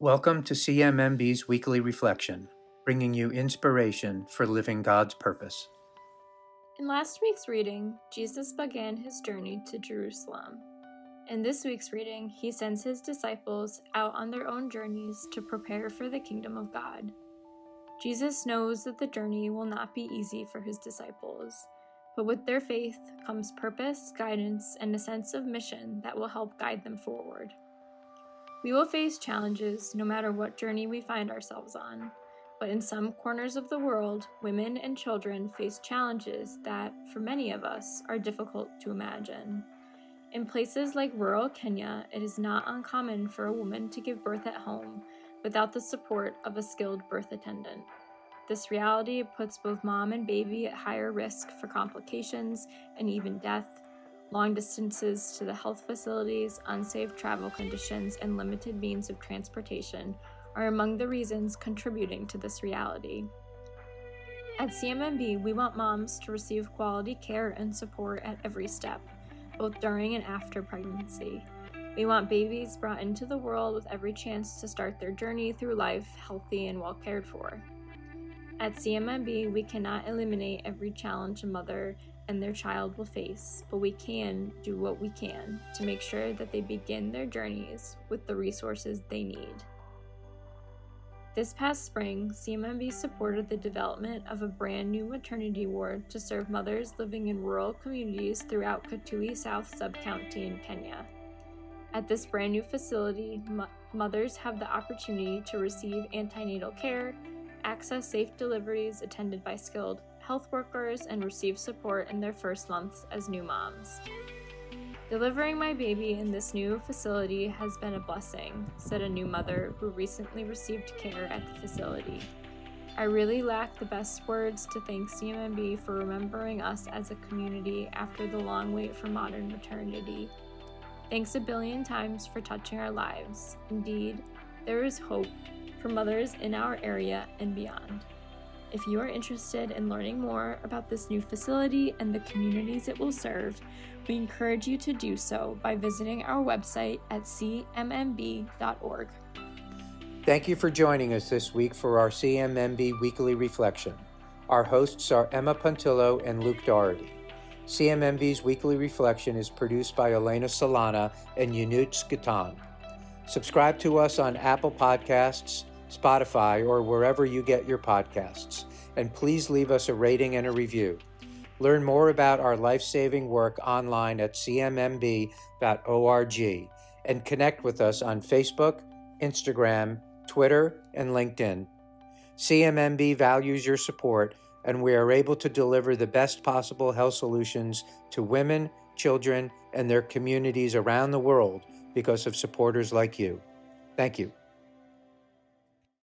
Welcome to CMMB's weekly reflection, bringing you inspiration for living God's purpose. In last week's reading, Jesus began his journey to Jerusalem. In this week's reading, he sends his disciples out on their own journeys to prepare for the kingdom of God. Jesus knows that the journey will not be easy for his disciples, but with their faith comes purpose, guidance, and a sense of mission that will help guide them forward. We will face challenges no matter what journey we find ourselves on, but in some corners of the world, women and children face challenges that, for many of us, are difficult to imagine. In places like rural Kenya, it is not uncommon for a woman to give birth at home without the support of a skilled birth attendant. This reality puts both mom and baby at higher risk for complications and even death long distances to the health facilities, unsafe travel conditions, and limited means of transportation are among the reasons contributing to this reality. At CMMB, we want moms to receive quality care and support at every step, both during and after pregnancy. We want babies brought into the world with every chance to start their journey through life healthy and well cared for. At CMMB, we cannot eliminate every challenge a mother and their child will face, but we can do what we can to make sure that they begin their journeys with the resources they need. This past spring, CMMB supported the development of a brand new maternity ward to serve mothers living in rural communities throughout Kitui South Sub-County in Kenya. At this brand new facility, mo- mothers have the opportunity to receive antenatal care, access safe deliveries attended by skilled health workers and receive support in their first months as new moms. Delivering my baby in this new facility has been a blessing, said a new mother who recently received care at the facility. I really lack the best words to thank CMMB for remembering us as a community after the long wait for modern maternity. Thanks a billion times for touching our lives. Indeed, there is hope for mothers in our area and beyond. If you are interested in learning more about this new facility and the communities it will serve, we encourage you to do so by visiting our website at cmmb.org. Thank you for joining us this week for our CMMB Weekly Reflection. Our hosts are Emma Puntillo and Luke Doherty. CMMB's Weekly Reflection is produced by Elena Solana and Yanuch Gatan. Subscribe to us on Apple Podcasts, Spotify, or wherever you get your podcasts. And please leave us a rating and a review. Learn more about our life saving work online at cmmb.org and connect with us on Facebook, Instagram, Twitter, and LinkedIn. CMMB values your support, and we are able to deliver the best possible health solutions to women, children, and their communities around the world because of supporters like you. Thank you.